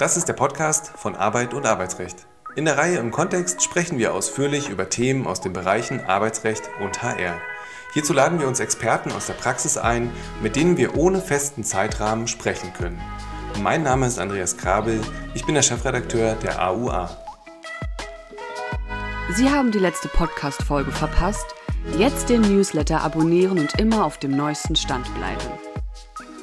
Das ist der Podcast von Arbeit und Arbeitsrecht. In der Reihe im Kontext sprechen wir ausführlich über Themen aus den Bereichen Arbeitsrecht und HR. Hierzu laden wir uns Experten aus der Praxis ein, mit denen wir ohne festen Zeitrahmen sprechen können. Mein Name ist Andreas Krabel, ich bin der Chefredakteur der AUA. Sie haben die letzte Podcast-Folge verpasst. Jetzt den Newsletter abonnieren und immer auf dem neuesten Stand bleiben.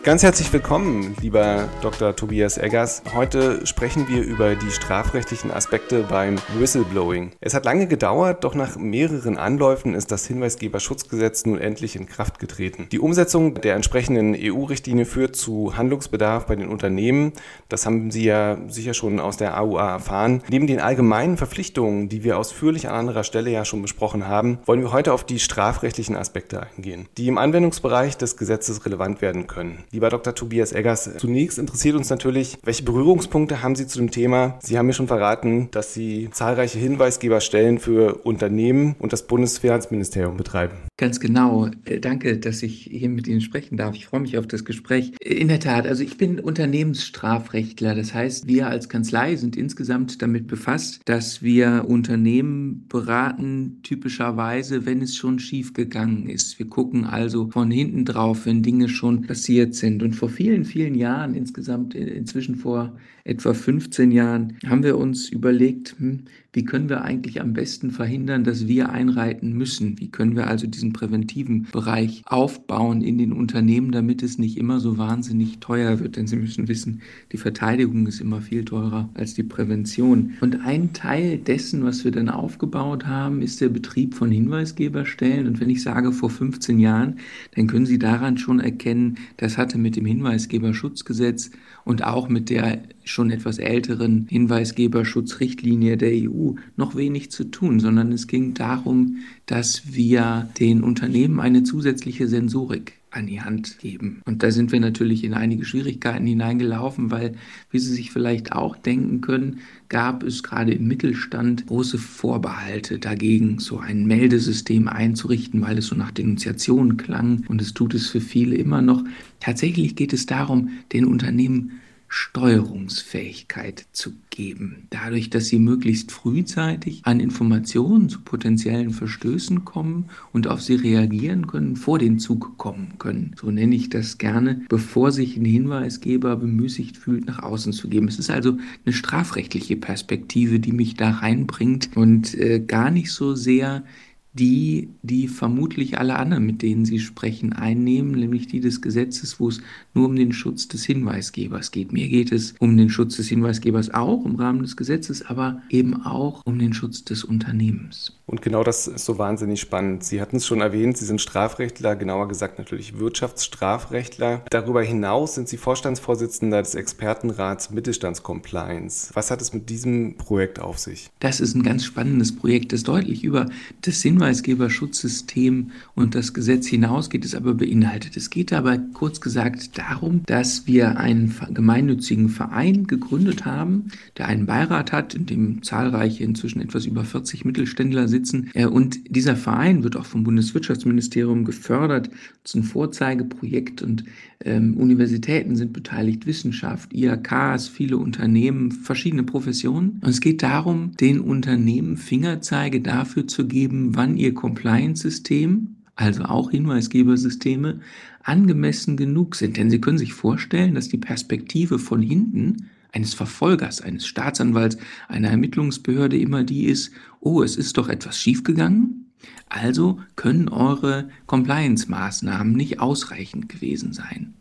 Ganz herzlich willkommen, lieber Dr. Tobias Eggers. Heute sprechen wir über die strafrechtlichen Aspekte beim Whistleblowing. Es hat lange gedauert, doch nach mehreren Anläufen ist das Hinweisgeberschutzgesetz nun endlich in Kraft getreten. Die Umsetzung der entsprechenden EU-Richtlinie führt zu Handlungsbedarf bei den Unternehmen. Das haben Sie ja sicher schon aus der AUA erfahren. Neben den allgemeinen Verpflichtungen, die wir ausführlich an anderer Stelle ja schon besprochen haben, wollen wir heute auf die strafrechtlichen Aspekte eingehen, die im Anwendungsbereich des Gesetzes relevant werden können. Lieber Dr. Tobias Eggers, zunächst interessiert uns natürlich, welche Berührungspunkte haben Sie zu dem Thema? Sie haben mir schon verraten, dass Sie zahlreiche Hinweisgeberstellen für Unternehmen und das Bundesfinanzministerium betreiben. Ganz genau. Äh, danke, dass ich hier mit Ihnen sprechen darf. Ich freue mich auf das Gespräch. In der Tat, also ich bin Unternehmensstrafrechtler. Das heißt, wir als Kanzlei sind insgesamt damit befasst, dass wir Unternehmen beraten, typischerweise, wenn es schon schief gegangen ist. Wir gucken also von hinten drauf, wenn Dinge schon passiert sind. Und vor vielen, vielen Jahren, insgesamt inzwischen vor etwa 15 Jahren, haben wir uns überlegt, hm, wie können wir eigentlich am besten verhindern, dass wir einreiten müssen? Wie können wir also diesen präventiven Bereich aufbauen in den Unternehmen, damit es nicht immer so wahnsinnig teuer wird? Denn Sie müssen wissen, die Verteidigung ist immer viel teurer als die Prävention. Und ein Teil dessen, was wir dann aufgebaut haben, ist der Betrieb von Hinweisgeberstellen. Und wenn ich sage vor 15 Jahren, dann können Sie daran schon erkennen, das hatte mit dem Hinweisgeberschutzgesetz und auch mit der schon etwas älteren Hinweisgeberschutzrichtlinie der EU noch wenig zu tun, sondern es ging darum, dass wir den Unternehmen eine zusätzliche Sensorik an die Hand geben. Und da sind wir natürlich in einige Schwierigkeiten hineingelaufen, weil, wie Sie sich vielleicht auch denken können, gab es gerade im Mittelstand große Vorbehalte dagegen, so ein Meldesystem einzurichten, weil es so nach Denunziation klang und es tut es für viele immer noch. Tatsächlich geht es darum, den Unternehmen Steuerungsfähigkeit zu geben. Dadurch, dass sie möglichst frühzeitig an Informationen zu potenziellen Verstößen kommen und auf sie reagieren können, vor den Zug kommen können. So nenne ich das gerne, bevor sich ein Hinweisgeber bemüßigt fühlt, nach außen zu geben. Es ist also eine strafrechtliche Perspektive, die mich da reinbringt und äh, gar nicht so sehr die, die vermutlich alle anderen, mit denen Sie sprechen, einnehmen, nämlich die des Gesetzes, wo es nur um den Schutz des Hinweisgebers geht. Mir geht es um den Schutz des Hinweisgebers auch im Rahmen des Gesetzes, aber eben auch um den Schutz des Unternehmens. Und genau das ist so wahnsinnig spannend. Sie hatten es schon erwähnt, Sie sind Strafrechtler, genauer gesagt natürlich Wirtschaftsstrafrechtler. Darüber hinaus sind Sie Vorstandsvorsitzender des Expertenrats Mittelstandscompliance. Was hat es mit diesem Projekt auf sich? Das ist ein ganz spannendes Projekt, das deutlich über das Hinweisgeberschutzsystem und das Gesetz hinausgeht, es aber beinhaltet. Es geht aber kurz gesagt darum, dass wir einen gemeinnützigen Verein gegründet haben, der einen Beirat hat, in dem zahlreiche, inzwischen etwas über 40 Mittelständler sitzen sitzen. Äh, und dieser Verein wird auch vom Bundeswirtschaftsministerium gefördert. Das ist ein Vorzeigeprojekt und ähm, Universitäten sind beteiligt, Wissenschaft, IHKs, viele Unternehmen, verschiedene Professionen. Und es geht darum, den Unternehmen Fingerzeige dafür zu geben, wann ihr Compliance-System, also auch Hinweisgebersysteme, angemessen genug sind. Denn Sie können sich vorstellen, dass die Perspektive von hinten eines Verfolgers, eines Staatsanwalts, einer Ermittlungsbehörde immer die ist, oh, es ist doch etwas schiefgegangen, also können eure Compliance-Maßnahmen nicht ausreichend gewesen sein.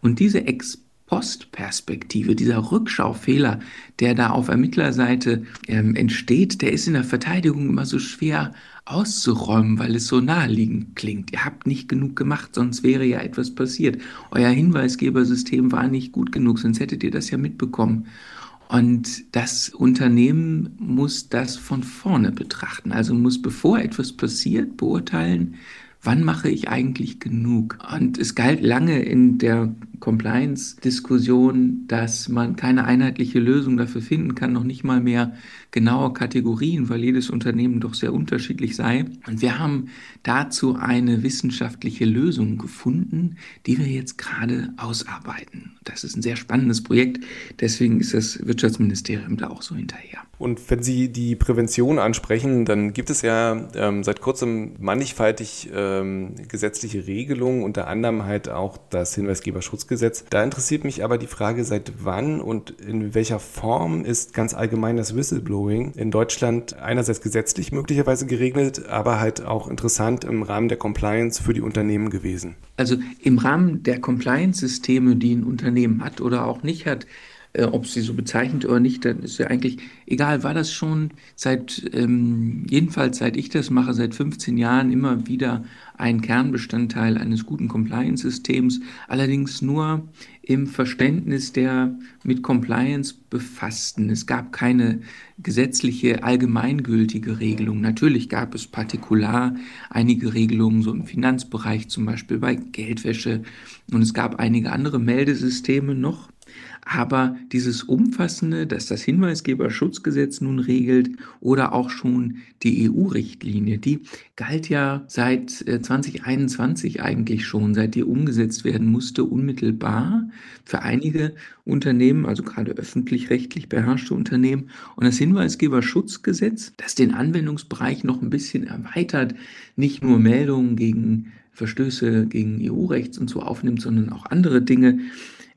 Und diese Ex Postperspektive, dieser Rückschaufehler, der da auf Ermittlerseite ähm, entsteht, der ist in der Verteidigung immer so schwer auszuräumen, weil es so naheliegend klingt. Ihr habt nicht genug gemacht, sonst wäre ja etwas passiert. Euer Hinweisgebersystem war nicht gut genug, sonst hättet ihr das ja mitbekommen. Und das Unternehmen muss das von vorne betrachten. Also muss, bevor etwas passiert, beurteilen, wann mache ich eigentlich genug? Und es galt lange in der Compliance-Diskussion, dass man keine einheitliche Lösung dafür finden kann, noch nicht mal mehr genaue Kategorien, weil jedes Unternehmen doch sehr unterschiedlich sei. Und wir haben dazu eine wissenschaftliche Lösung gefunden, die wir jetzt gerade ausarbeiten. Das ist ein sehr spannendes Projekt, deswegen ist das Wirtschaftsministerium da auch so hinterher. Und wenn Sie die Prävention ansprechen, dann gibt es ja ähm, seit kurzem mannigfaltig ähm, gesetzliche Regelungen, unter anderem halt auch das Hinweisgeberschutzgesetz. Da interessiert mich aber die Frage, seit wann und in welcher Form ist ganz allgemein das Whistleblowing in Deutschland einerseits gesetzlich möglicherweise geregelt, aber halt auch interessant im Rahmen der Compliance für die Unternehmen gewesen? Also im Rahmen der Compliance-Systeme, die ein Unternehmen hat oder auch nicht hat, äh, ob sie so bezeichnet oder nicht, dann ist ja eigentlich egal. War das schon seit, ähm, jedenfalls seit ich das mache, seit 15 Jahren immer wieder ein Kernbestandteil eines guten Compliance-Systems, allerdings nur im Verständnis der mit Compliance befassten. Es gab keine gesetzliche allgemeingültige Regelung. Natürlich gab es partikular einige Regelungen, so im Finanzbereich zum Beispiel bei Geldwäsche. Und es gab einige andere Meldesysteme noch. Aber dieses Umfassende, das das Hinweisgeberschutzgesetz nun regelt oder auch schon die EU-Richtlinie, die galt ja seit 2021 äh, eigentlich schon, seit die umgesetzt werden musste, unmittelbar für einige Unternehmen, also gerade öffentlich-rechtlich beherrschte Unternehmen. Und das Hinweisgeberschutzgesetz, das den Anwendungsbereich noch ein bisschen erweitert, nicht nur Meldungen gegen Verstöße gegen EU-Rechts und so aufnimmt, sondern auch andere Dinge,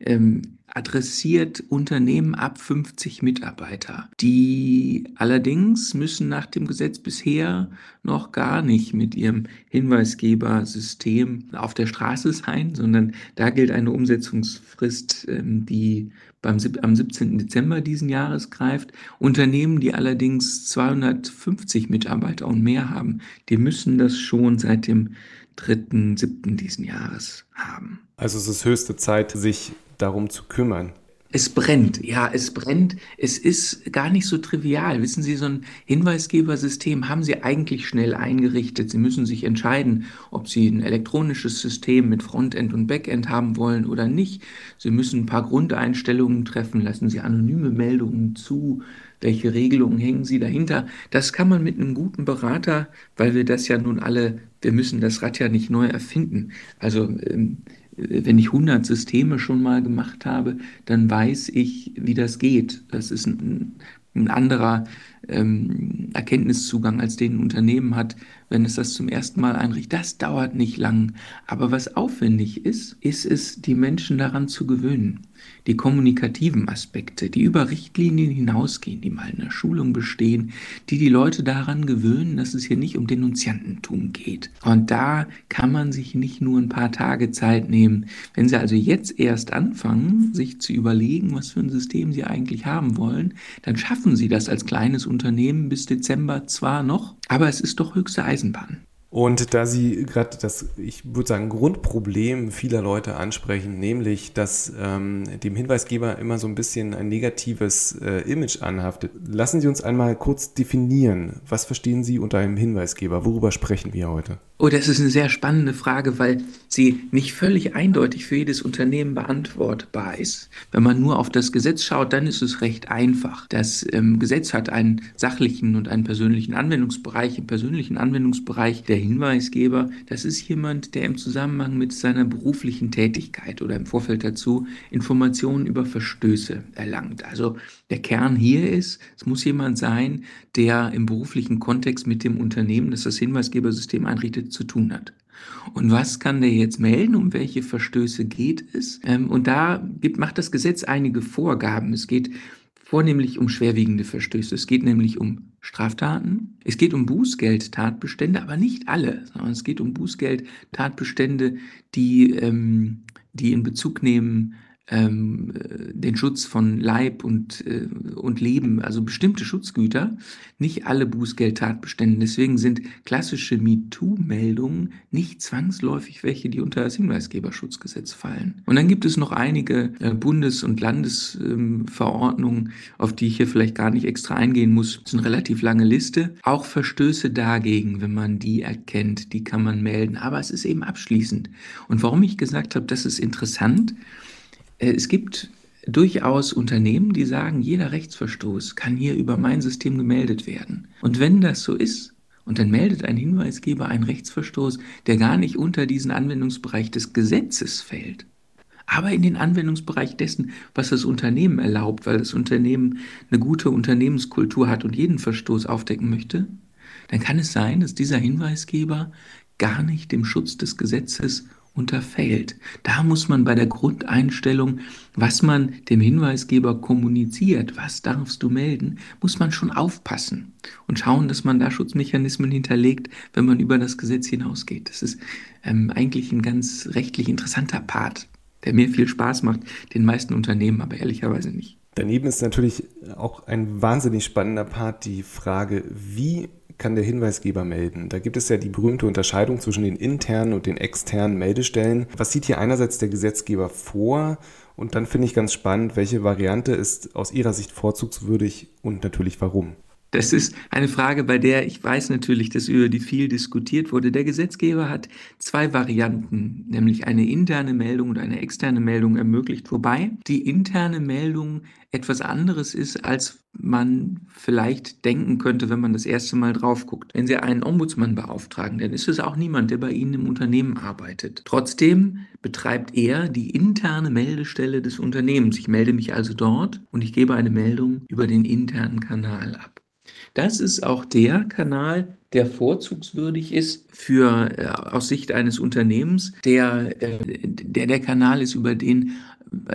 ähm, adressiert Unternehmen ab 50 Mitarbeiter. Die allerdings müssen nach dem Gesetz bisher noch gar nicht mit ihrem Hinweisgebersystem auf der Straße sein, sondern da gilt eine Umsetzungsfrist, ähm, die beim, am 17. Dezember diesen Jahres greift. Unternehmen, die allerdings 250 Mitarbeiter und mehr haben, die müssen das schon seit dem 3.7. diesen Jahres haben. Also es ist höchste Zeit, sich darum zu kümmern. Es brennt, ja, es brennt. Es ist gar nicht so trivial. Wissen Sie, so ein Hinweisgebersystem haben Sie eigentlich schnell eingerichtet. Sie müssen sich entscheiden, ob Sie ein elektronisches System mit Frontend und Backend haben wollen oder nicht. Sie müssen ein paar Grundeinstellungen treffen. Lassen Sie anonyme Meldungen zu. Welche Regelungen hängen Sie dahinter? Das kann man mit einem guten Berater, weil wir das ja nun alle, wir müssen das Rad ja nicht neu erfinden. Also, ähm, wenn ich 100 Systeme schon mal gemacht habe, dann weiß ich, wie das geht. Das ist ein, ein anderer ähm, Erkenntniszugang, als den ein Unternehmen hat, wenn es das zum ersten Mal einrichtet. Das dauert nicht lang. Aber was aufwendig ist, ist es, die Menschen daran zu gewöhnen die kommunikativen Aspekte, die über Richtlinien hinausgehen, die mal in der Schulung bestehen, die die Leute daran gewöhnen, dass es hier nicht um Denunziantentum geht. Und da kann man sich nicht nur ein paar Tage Zeit nehmen. Wenn Sie also jetzt erst anfangen, sich zu überlegen, was für ein System Sie eigentlich haben wollen, dann schaffen Sie das als kleines Unternehmen bis Dezember zwar noch, aber es ist doch höchste Eisenbahn. Und da Sie gerade das, ich würde sagen, Grundproblem vieler Leute ansprechen, nämlich, dass ähm, dem Hinweisgeber immer so ein bisschen ein negatives äh, Image anhaftet, lassen Sie uns einmal kurz definieren. Was verstehen Sie unter einem Hinweisgeber? Worüber sprechen wir heute? Oh, das ist eine sehr spannende Frage, weil sie nicht völlig eindeutig für jedes Unternehmen beantwortbar ist. Wenn man nur auf das Gesetz schaut, dann ist es recht einfach. Das ähm, Gesetz hat einen sachlichen und einen persönlichen Anwendungsbereich. Im persönlichen Anwendungsbereich der Hinweisgeber, das ist jemand, der im Zusammenhang mit seiner beruflichen Tätigkeit oder im Vorfeld dazu Informationen über Verstöße erlangt. Also der Kern hier ist, es muss jemand sein, der im beruflichen Kontext mit dem Unternehmen, das das Hinweisgebersystem einrichtet, zu tun hat. Und was kann der jetzt melden? Um welche Verstöße geht es? Ähm, und da gibt, macht das Gesetz einige Vorgaben. Es geht vornehmlich um schwerwiegende Verstöße. Es geht nämlich um Straftaten. Es geht um Bußgeldtatbestände, aber nicht alle, sondern es geht um Bußgeldtatbestände, die, ähm, die in Bezug nehmen ähm, den Schutz von Leib und, äh, und Leben, also bestimmte Schutzgüter, nicht alle Bußgeldtatbestände. Deswegen sind klassische MeToo-Meldungen nicht zwangsläufig welche, die unter das Hinweisgeberschutzgesetz fallen. Und dann gibt es noch einige äh, Bundes- und Landesverordnungen, ähm, auf die ich hier vielleicht gar nicht extra eingehen muss. Das ist eine relativ lange Liste. Auch Verstöße dagegen, wenn man die erkennt, die kann man melden. Aber es ist eben abschließend. Und warum ich gesagt habe, das ist interessant, es gibt durchaus Unternehmen, die sagen, jeder Rechtsverstoß kann hier über mein System gemeldet werden. Und wenn das so ist, und dann meldet ein Hinweisgeber einen Rechtsverstoß, der gar nicht unter diesen Anwendungsbereich des Gesetzes fällt, aber in den Anwendungsbereich dessen, was das Unternehmen erlaubt, weil das Unternehmen eine gute Unternehmenskultur hat und jeden Verstoß aufdecken möchte, dann kann es sein, dass dieser Hinweisgeber gar nicht dem Schutz des Gesetzes unterfällt. Da muss man bei der Grundeinstellung, was man dem Hinweisgeber kommuniziert, was darfst du melden, muss man schon aufpassen und schauen, dass man da Schutzmechanismen hinterlegt, wenn man über das Gesetz hinausgeht. Das ist ähm, eigentlich ein ganz rechtlich interessanter Part, der mir viel Spaß macht, den meisten Unternehmen aber ehrlicherweise nicht. Daneben ist natürlich auch ein wahnsinnig spannender Part die Frage, wie kann der Hinweisgeber melden. Da gibt es ja die berühmte Unterscheidung zwischen den internen und den externen Meldestellen. Was sieht hier einerseits der Gesetzgeber vor? Und dann finde ich ganz spannend, welche Variante ist aus Ihrer Sicht vorzugswürdig und natürlich warum. Das ist eine Frage, bei der ich weiß natürlich, dass über die viel diskutiert wurde. Der Gesetzgeber hat zwei Varianten, nämlich eine interne Meldung und eine externe Meldung ermöglicht, wobei die interne Meldung etwas anderes ist, als man vielleicht denken könnte, wenn man das erste Mal drauf guckt. Wenn Sie einen Ombudsmann beauftragen, dann ist es auch niemand, der bei Ihnen im Unternehmen arbeitet. Trotzdem betreibt er die interne Meldestelle des Unternehmens. Ich melde mich also dort und ich gebe eine Meldung über den internen Kanal ab. Das ist auch der Kanal, der vorzugswürdig ist für äh, aus Sicht eines Unternehmens, der, äh, der der Kanal ist, über den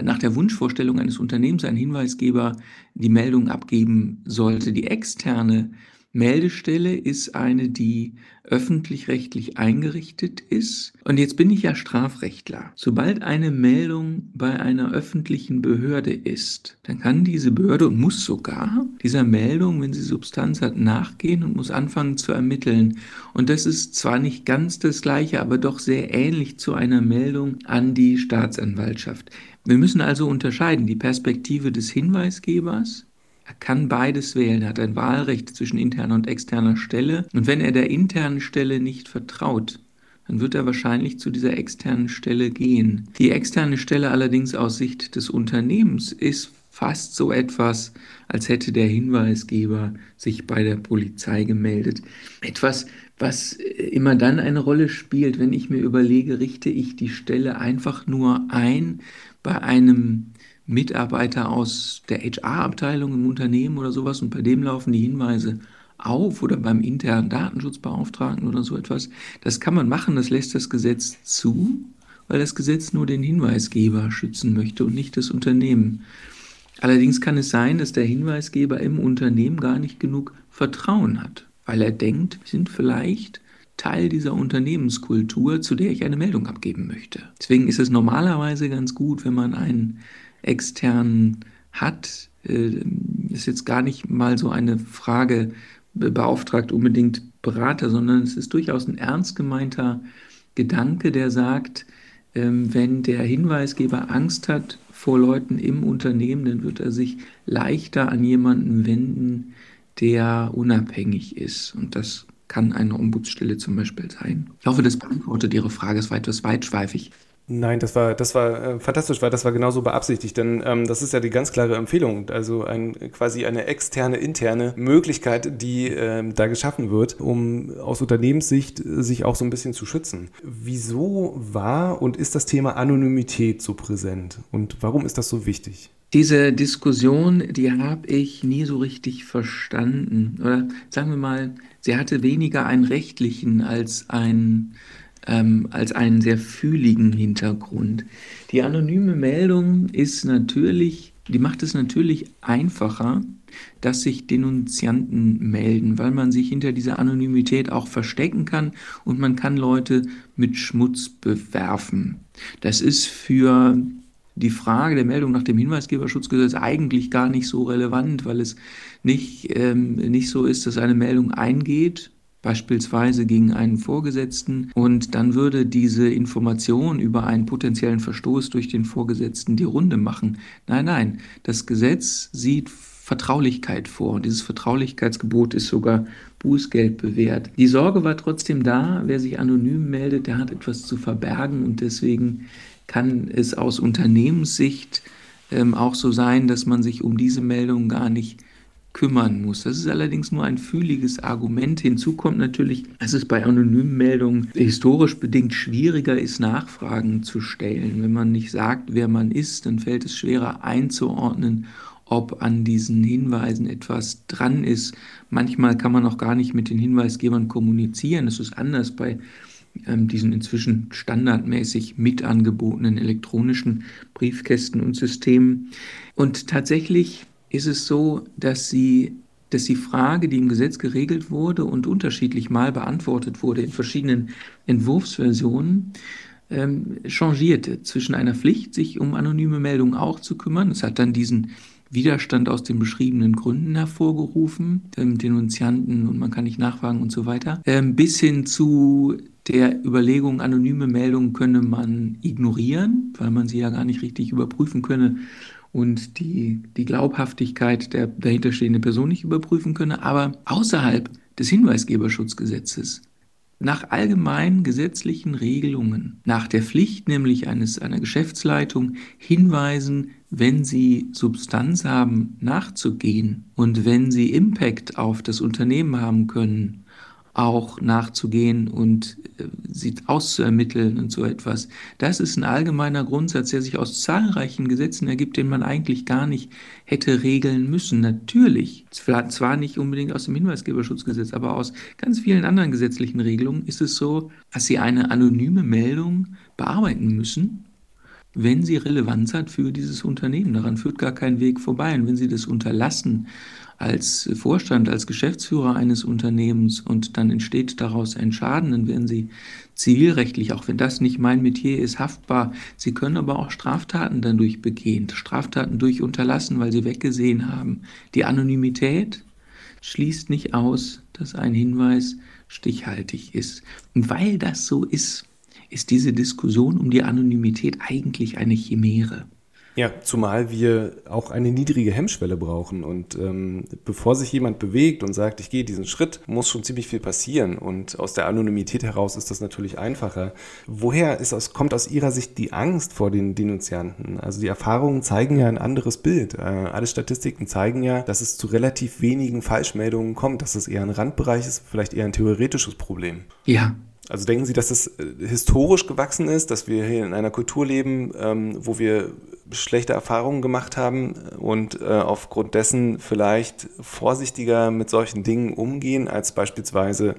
nach der Wunschvorstellung eines Unternehmens ein Hinweisgeber die Meldung abgeben sollte. Die externe Meldestelle ist eine, die öffentlich-rechtlich eingerichtet ist. Und jetzt bin ich ja Strafrechtler. Sobald eine Meldung bei einer öffentlichen Behörde ist, dann kann diese Behörde und muss sogar dieser Meldung, wenn sie Substanz hat, nachgehen und muss anfangen zu ermitteln. Und das ist zwar nicht ganz das gleiche, aber doch sehr ähnlich zu einer Meldung an die Staatsanwaltschaft. Wir müssen also unterscheiden die Perspektive des Hinweisgebers er kann beides wählen, er hat ein Wahlrecht zwischen interner und externer Stelle. Und wenn er der internen Stelle nicht vertraut, dann wird er wahrscheinlich zu dieser externen Stelle gehen. Die externe Stelle allerdings aus Sicht des Unternehmens ist fast so etwas, als hätte der Hinweisgeber sich bei der Polizei gemeldet. Etwas, was immer dann eine Rolle spielt, wenn ich mir überlege, richte ich die Stelle einfach nur ein bei einem Mitarbeiter aus der HR-Abteilung im Unternehmen oder sowas und bei dem laufen die Hinweise auf oder beim internen Datenschutzbeauftragten oder so etwas. Das kann man machen, das lässt das Gesetz zu, weil das Gesetz nur den Hinweisgeber schützen möchte und nicht das Unternehmen. Allerdings kann es sein, dass der Hinweisgeber im Unternehmen gar nicht genug Vertrauen hat, weil er denkt, wir sind vielleicht Teil dieser Unternehmenskultur, zu der ich eine Meldung abgeben möchte. Deswegen ist es normalerweise ganz gut, wenn man einen externen hat, äh, ist jetzt gar nicht mal so eine Frage, beauftragt unbedingt Berater, sondern es ist durchaus ein ernst gemeinter Gedanke, der sagt, ähm, wenn der Hinweisgeber Angst hat vor Leuten im Unternehmen, dann wird er sich leichter an jemanden wenden, der unabhängig ist. Und das kann eine Ombudsstelle zum Beispiel sein. Ich hoffe, das beantwortet Ihre Frage. Es war etwas weitschweifig. Nein, das war, das war äh, fantastisch, weil das war genauso beabsichtigt, denn ähm, das ist ja die ganz klare Empfehlung, also ein, quasi eine externe, interne Möglichkeit, die ähm, da geschaffen wird, um aus Unternehmenssicht äh, sich auch so ein bisschen zu schützen. Wieso war und ist das Thema Anonymität so präsent und warum ist das so wichtig? Diese Diskussion, die habe ich nie so richtig verstanden. Oder sagen wir mal, sie hatte weniger einen rechtlichen als einen ähm, als einen sehr fühligen Hintergrund. Die anonyme Meldung ist natürlich, die macht es natürlich einfacher, dass sich Denunzianten melden, weil man sich hinter dieser Anonymität auch verstecken kann und man kann Leute mit Schmutz bewerfen. Das ist für die Frage der Meldung nach dem Hinweisgeberschutzgesetz eigentlich gar nicht so relevant, weil es nicht, ähm, nicht so ist, dass eine Meldung eingeht, beispielsweise gegen einen Vorgesetzten, und dann würde diese Information über einen potenziellen Verstoß durch den Vorgesetzten die Runde machen. Nein, nein, das Gesetz sieht Vertraulichkeit vor und dieses Vertraulichkeitsgebot ist sogar Bußgeld bewährt. Die Sorge war trotzdem da, wer sich anonym meldet, der hat etwas zu verbergen und deswegen kann es aus Unternehmenssicht ähm, auch so sein, dass man sich um diese Meldung gar nicht kümmern muss. Das ist allerdings nur ein fühliges Argument. Hinzu kommt natürlich, dass es bei anonymen Meldungen historisch bedingt schwieriger ist, Nachfragen zu stellen. Wenn man nicht sagt, wer man ist, dann fällt es schwerer einzuordnen, ob an diesen Hinweisen etwas dran ist. Manchmal kann man auch gar nicht mit den Hinweisgebern kommunizieren. Das ist anders bei ähm, diesen inzwischen standardmäßig mit angebotenen elektronischen Briefkästen und Systemen. Und tatsächlich ist es so, dass sie dass die Frage, die im Gesetz geregelt wurde und unterschiedlich mal beantwortet wurde in verschiedenen Entwurfsversionen, ähm, changierte zwischen einer Pflicht, sich um anonyme Meldungen auch zu kümmern. Es hat dann diesen Widerstand aus den beschriebenen Gründen hervorgerufen, ähm, Denunzianten und man kann nicht nachfragen und so weiter, ähm, bis hin zu der Überlegung, anonyme Meldungen könne man ignorieren, weil man sie ja gar nicht richtig überprüfen könne und die, die Glaubhaftigkeit der dahinterstehenden Person nicht überprüfen könne, aber außerhalb des Hinweisgeberschutzgesetzes nach allgemeinen gesetzlichen Regelungen, nach der Pflicht nämlich eines, einer Geschäftsleitung, Hinweisen, wenn sie Substanz haben, nachzugehen und wenn sie Impact auf das Unternehmen haben können, auch nachzugehen und äh, sie auszuermitteln und so etwas. Das ist ein allgemeiner Grundsatz, der sich aus zahlreichen Gesetzen ergibt, den man eigentlich gar nicht hätte regeln müssen. Natürlich, zwar nicht unbedingt aus dem Hinweisgeberschutzgesetz, aber aus ganz vielen anderen gesetzlichen Regelungen ist es so, dass sie eine anonyme Meldung bearbeiten müssen, wenn sie Relevanz hat für dieses Unternehmen. Daran führt gar kein Weg vorbei. Und wenn sie das unterlassen als Vorstand, als Geschäftsführer eines Unternehmens und dann entsteht daraus ein Schaden, dann werden Sie zivilrechtlich, auch wenn das nicht mein Metier ist, haftbar. Sie können aber auch Straftaten dadurch begehen, Straftaten durch unterlassen, weil Sie weggesehen haben. Die Anonymität schließt nicht aus, dass ein Hinweis stichhaltig ist. Und weil das so ist, ist diese Diskussion um die Anonymität eigentlich eine Chimäre. Ja, zumal wir auch eine niedrige Hemmschwelle brauchen. Und ähm, bevor sich jemand bewegt und sagt, ich gehe diesen Schritt, muss schon ziemlich viel passieren. Und aus der Anonymität heraus ist das natürlich einfacher. Woher ist aus, kommt aus Ihrer Sicht die Angst vor den Denunzianten? Also die Erfahrungen zeigen ja ein anderes Bild. Äh, alle Statistiken zeigen ja, dass es zu relativ wenigen Falschmeldungen kommt, dass es eher ein Randbereich ist, vielleicht eher ein theoretisches Problem. Ja, also denken Sie, dass das äh, historisch gewachsen ist, dass wir hier in einer Kultur leben, ähm, wo wir schlechte Erfahrungen gemacht haben und äh, aufgrund dessen vielleicht vorsichtiger mit solchen Dingen umgehen als beispielsweise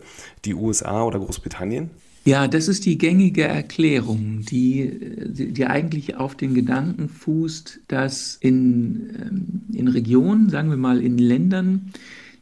die USA oder Großbritannien? Ja, das ist die gängige Erklärung, die, die eigentlich auf den Gedanken fußt, dass in, ähm, in Regionen, sagen wir mal in Ländern,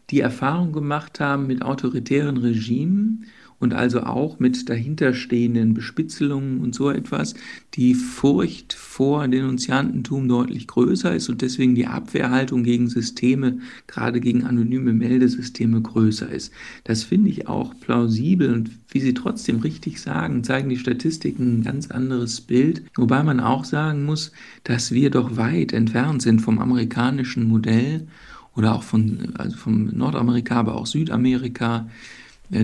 die Erfahrung gemacht haben mit autoritären Regimen, und also auch mit dahinterstehenden Bespitzelungen und so etwas, die Furcht vor Denunziantentum deutlich größer ist und deswegen die Abwehrhaltung gegen Systeme, gerade gegen anonyme Meldesysteme größer ist. Das finde ich auch plausibel und wie Sie trotzdem richtig sagen, zeigen die Statistiken ein ganz anderes Bild, wobei man auch sagen muss, dass wir doch weit entfernt sind vom amerikanischen Modell oder auch von, also vom Nordamerika, aber auch Südamerika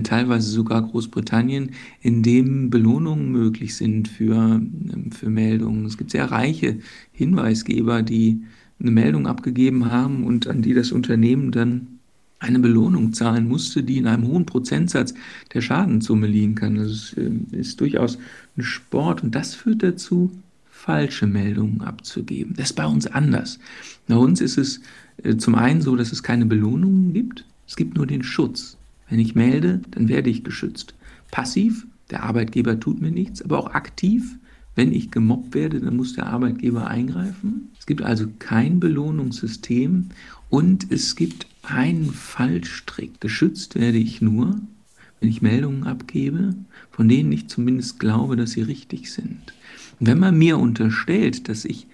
teilweise sogar Großbritannien, in dem Belohnungen möglich sind für, ähm, für Meldungen. Es gibt sehr reiche Hinweisgeber, die eine Meldung abgegeben haben und an die das Unternehmen dann eine Belohnung zahlen musste, die in einem hohen Prozentsatz der Schadensumme liegen kann. Das ist, ähm, ist durchaus ein Sport und das führt dazu, falsche Meldungen abzugeben. Das ist bei uns anders. Bei uns ist es äh, zum einen so, dass es keine Belohnungen gibt, es gibt nur den Schutz. Wenn ich melde, dann werde ich geschützt. Passiv, der Arbeitgeber tut mir nichts, aber auch aktiv, wenn ich gemobbt werde, dann muss der Arbeitgeber eingreifen. Es gibt also kein Belohnungssystem und es gibt einen Fallstrick. Geschützt werde ich nur, wenn ich Meldungen abgebe, von denen ich zumindest glaube, dass sie richtig sind. Und wenn man mir unterstellt, dass ich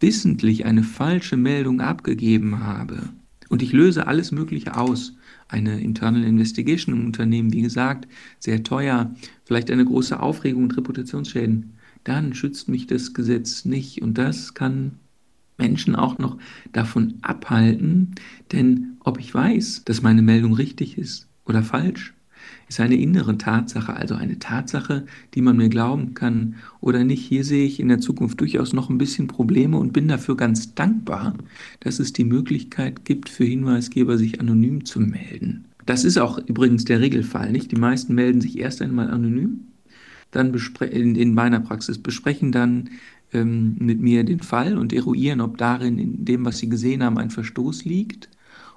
wissentlich eine falsche Meldung abgegeben habe und ich löse alles Mögliche aus, eine Internal Investigation im Unternehmen, wie gesagt, sehr teuer, vielleicht eine große Aufregung und Reputationsschäden, dann schützt mich das Gesetz nicht. Und das kann Menschen auch noch davon abhalten, denn ob ich weiß, dass meine Meldung richtig ist oder falsch, ist eine innere Tatsache, also eine Tatsache, die man mir glauben kann oder nicht. Hier sehe ich in der Zukunft durchaus noch ein bisschen Probleme und bin dafür ganz dankbar, dass es die Möglichkeit gibt, für Hinweisgeber sich anonym zu melden. Das ist auch übrigens der Regelfall, nicht? Die meisten melden sich erst einmal anonym, dann in, in meiner Praxis besprechen dann ähm, mit mir den Fall und eruieren, ob darin, in dem, was sie gesehen haben, ein Verstoß liegt.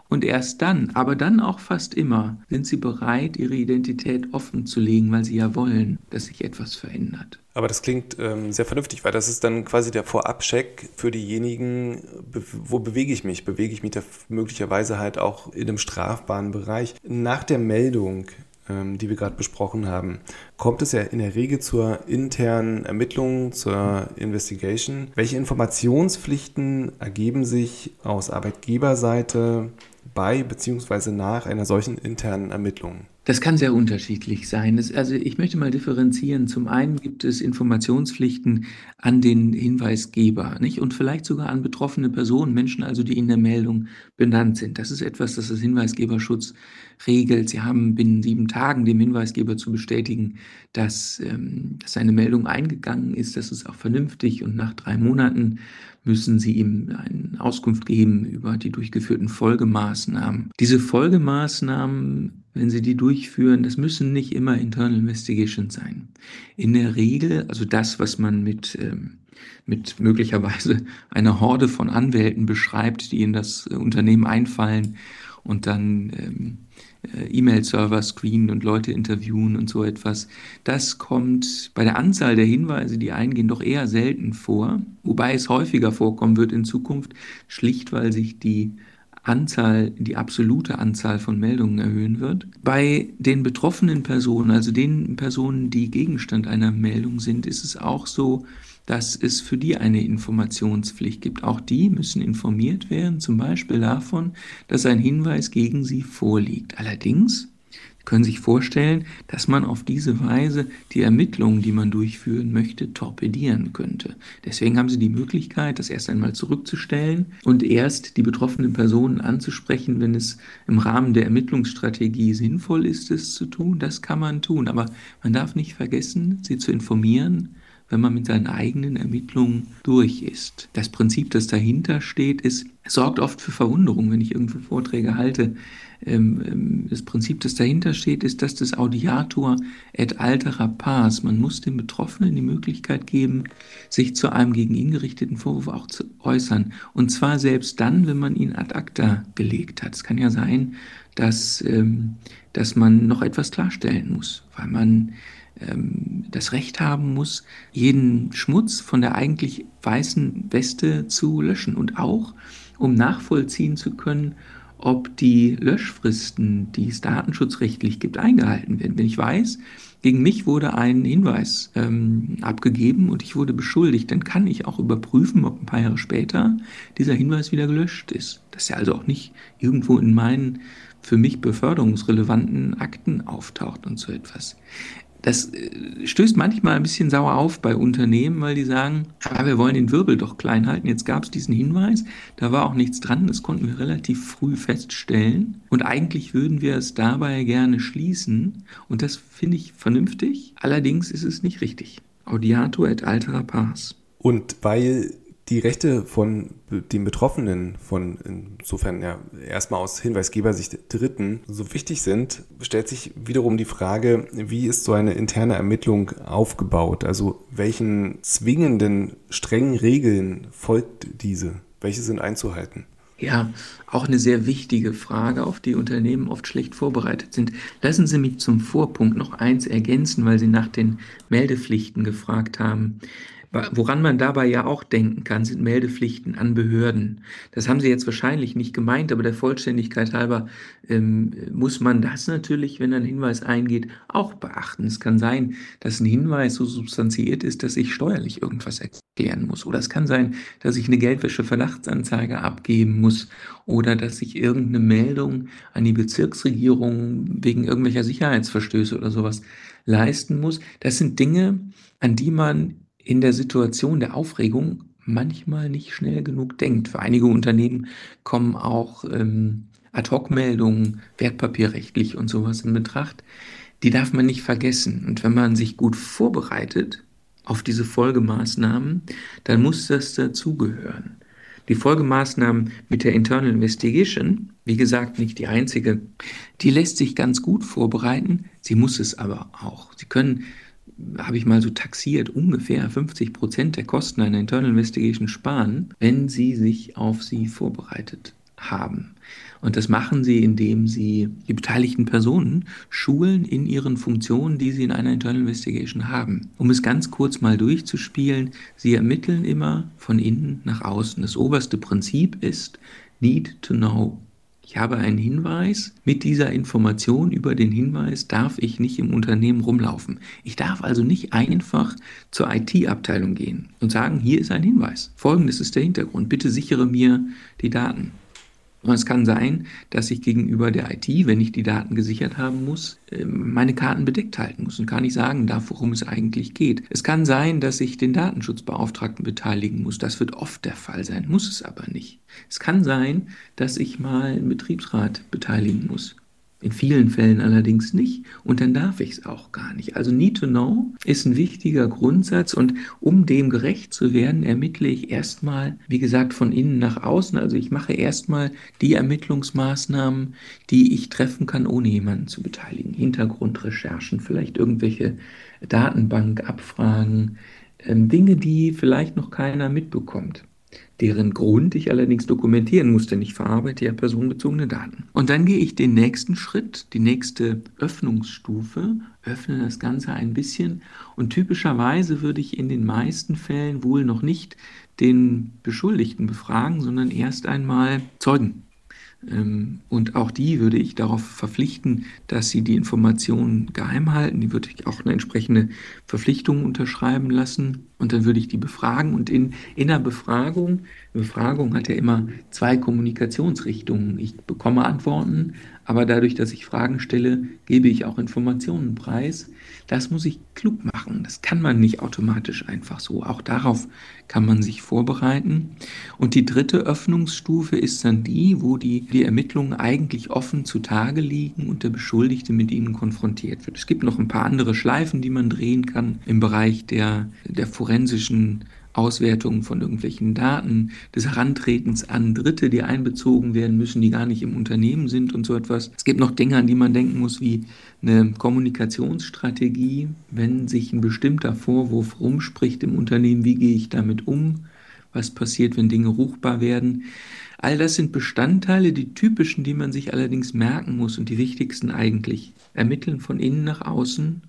Und erst dann, aber dann auch fast immer, sind sie bereit, ihre Identität offen zu legen, weil sie ja wollen, dass sich etwas verändert. Aber das klingt ähm, sehr vernünftig, weil das ist dann quasi der Vorabcheck für diejenigen, be wo bewege ich mich? Bewege ich mich da möglicherweise halt auch in einem strafbaren Bereich? Nach der Meldung ähm, die wir gerade besprochen haben, kommt es ja in der Regel zur internen Ermittlung, zur Investigation. Welche Informationspflichten ergeben sich aus Arbeitgeberseite bei bzw. nach einer solchen internen Ermittlung? Das kann sehr unterschiedlich sein. Das, also ich möchte mal differenzieren. Zum einen gibt es Informationspflichten an den Hinweisgeber nicht? und vielleicht sogar an betroffene Personen, Menschen also, die in der Meldung benannt sind. Das ist etwas, das das Hinweisgeberschutz regelt. Sie haben binnen sieben Tagen dem Hinweisgeber zu bestätigen, dass, ähm, dass seine Meldung eingegangen ist. Das ist auch vernünftig und nach drei Monaten müssen Sie ihm eine Auskunft geben über die durchgeführten Folgemaßnahmen. Diese Folgemaßnahmen, wenn Sie die durchführen, das müssen nicht immer Internal Investigations sein. In der Regel, also das, was man mit ähm, mit möglicherweise einer Horde von Anwälten beschreibt, die in das Unternehmen einfallen und dann ähm, äh, E-Mail-Server screenen und Leute interviewen und so etwas. Das kommt bei der Anzahl der Hinweise, die eingehen, doch eher selten vor, wobei es häufiger vorkommen wird in Zukunft, schlicht weil sich die Anzahl, die absolute Anzahl von Meldungen erhöhen wird. Bei den betroffenen Personen, also den Personen, die Gegenstand einer Meldung sind, ist es auch so, dass es für die eine Informationspflicht gibt. Auch die müssen informiert werden, zum Beispiel davon, dass ein Hinweis gegen sie vorliegt. Allerdings können sich vorstellen, dass man auf diese Weise die Ermittlungen, die man durchführen möchte, torpedieren könnte. Deswegen haben Sie die Möglichkeit, das erst einmal zurückzustellen und erst die betroffenen Personen anzusprechen, wenn es im Rahmen der Ermittlungsstrategie sinnvoll ist, es zu tun. Das kann man tun, aber man darf nicht vergessen, sie zu informieren, wenn man mit seinen eigenen Ermittlungen durch ist. Das Prinzip, das dahinter steht, ist, sorgt oft für Verwunderung, wenn ich irgendwo Vorträge halte. Ähm, ähm, das Prinzip, das dahinter steht, ist, dass das Audiator et altera pars, man muss dem Betroffenen die Möglichkeit geben, sich zu einem gegen ihn gerichteten Vorwurf auch zu äußern. Und zwar selbst dann, wenn man ihn ad acta gelegt hat. Es kann ja sein, dass, ähm, dass man noch etwas klarstellen muss, weil man ähm, das Recht haben muss, jeden Schmutz von der eigentlich weißen Weste zu löschen und auch, um nachvollziehen zu können, ob die Löschfristen, die es datenschutzrechtlich gibt, eingehalten werden. Wenn ich weiß, gegen mich wurde ein Hinweis ähm, abgegeben und ich wurde beschuldigt, dann kann ich auch überprüfen, ob ein paar Jahre später dieser Hinweis wieder gelöscht ist. Dass er also auch nicht irgendwo in meinen für mich beförderungsrelevanten Akten auftaucht und so etwas das äh, stößt manchmal ein bisschen sauer auf bei Unternehmen, weil die sagen, ah, wir wollen den Wirbel doch klein halten. Jetzt gab es diesen Hinweis, da war auch nichts dran, das konnten wir relativ früh feststellen. Und eigentlich würden wir es dabei gerne schließen. Und das finde ich vernünftig. Allerdings ist es nicht richtig. Audiato et altera pars. Und weil die Rechte von den Betroffenen, von insofern ja erstmal aus Hinweisgebersicht Dritten, so wichtig sind, stellt sich wiederum die Frage, wie ist so eine interne Ermittlung aufgebaut? Also welchen zwingenden, strengen Regeln folgt diese? Welche sind einzuhalten? Ja, auch eine sehr wichtige Frage, auf die Unternehmen oft schlecht vorbereitet sind. Lassen Sie mich zum Vorpunkt noch eins ergänzen, weil Sie nach den Meldepflichten gefragt haben. Woran man dabei ja auch denken kann, sind Meldepflichten an Behörden. Das haben Sie jetzt wahrscheinlich nicht gemeint, aber der Vollständigkeit halber ähm, muss man das natürlich, wenn ein Hinweis eingeht, auch beachten. Es kann sein, dass ein Hinweis so substanziert ist, dass ich steuerlich irgendwas erklären muss. Oder es kann sein, dass ich eine Geldwäsche-Verdachtsanzeige abgeben muss oder dass ich irgendeine Meldung an die Bezirksregierung wegen irgendwelcher Sicherheitsverstöße oder sowas leisten muss. Das sind Dinge, an die man in der Situation der Aufregung manchmal nicht schnell genug denkt. Für einige Unternehmen kommen auch ähm, Ad-Hoc-Meldungen, wertpapierrechtlich und sowas in Betracht. Die darf man nicht vergessen. Und wenn man sich gut vorbereitet auf diese Folgemaßnahmen, dann muss das dazugehören. Die Folgemaßnahmen mit der Internal Investigation, wie gesagt, nicht die einzige, die lässt sich ganz gut vorbereiten. Sie muss es aber auch. Sie können habe ich mal so taxiert, ungefähr 50 Prozent der Kosten einer Internal Investigation sparen, wenn Sie sich auf sie vorbereitet haben. Und das machen sie, indem sie die beteiligten Personen schulen in ihren Funktionen, die sie in einer Internal Investigation haben. Um es ganz kurz mal durchzuspielen, sie ermitteln immer von innen nach außen. Das oberste Prinzip ist Need to Know. Ich habe einen Hinweis. Mit dieser Information über den Hinweis darf ich nicht im Unternehmen rumlaufen. Ich darf also nicht einfach zur IT-Abteilung gehen und sagen, hier ist ein Hinweis. Folgendes ist der Hintergrund. Bitte sichere mir die Daten. Und es kann sein, dass ich gegenüber der IT, wenn ich die Daten gesichert haben muss, ähm, meine Karten bedeckt halten muss und gar nicht sagen darf, worum es eigentlich geht. Es kann sein, dass ich den Datenschutzbeauftragten beteiligen muss. Das wird oft der Fall sein, muss es aber nicht. Es kann sein, dass ich mal einen Betriebsrat beteiligen muss. In vielen Fällen allerdings nicht und dann darf ich es auch gar nicht. Also Need to Know ist ein wichtiger Grundsatz und um dem gerecht zu werden, ermittle ich erstmal, wie gesagt, von innen nach außen. Also ich mache erstmal die Ermittlungsmaßnahmen, die ich treffen kann, ohne jemanden zu beteiligen. Hintergrundrecherchen, vielleicht irgendwelche Datenbankabfragen, ähm, Dinge, die vielleicht noch keiner mitbekommt deren Grund ich allerdings dokumentieren muss, denn ich verarbeite ja personenbezogene Daten. Und dann gehe ich den nächsten Schritt, die nächste Öffnungsstufe, öffne das Ganze ein bisschen und typischerweise würde ich in den meisten Fällen wohl noch nicht den Beschuldigten befragen, sondern erst einmal Zeugen. Ähm, und auch die würde ich darauf verpflichten, dass sie die Informationen geheim halten. Die würde ich auch eine entsprechende Verpflichtung unterschreiben lassen. Und dann würde ich die befragen. Und in, in einer Befragung, Befragung hat ja immer zwei Kommunikationsrichtungen. Ich bekomme Antworten, aber dadurch, dass ich Fragen stelle, gebe ich auch Informationen preis. Das muss ich klug machen. Das kann man nicht automatisch einfach so. Auch darauf kann man sich vorbereiten. Und die dritte Öffnungsstufe ist dann die, wo die, die Ermittlungen eigentlich offen zutage liegen und der Beschuldigte mit ihnen konfrontiert wird. Es gibt noch ein paar andere Schleifen, die man drehen kann im Bereich der, der forensischen Auswertungen von irgendwelchen Daten, des Herantretens an Dritte, die einbezogen werden müssen, die gar nicht im Unternehmen sind und so etwas. Es gibt noch Dinge, an die man denken muss, wie eine Kommunikationsstrategie, wenn sich ein bestimmter Vorwurf rumspricht im Unternehmen, wie gehe ich damit um? Was passiert, wenn Dinge ruchbar werden? All das sind Bestandteile, die typischen, die man sich allerdings merken muss und die wichtigsten eigentlich. Ermitteln von innen nach außen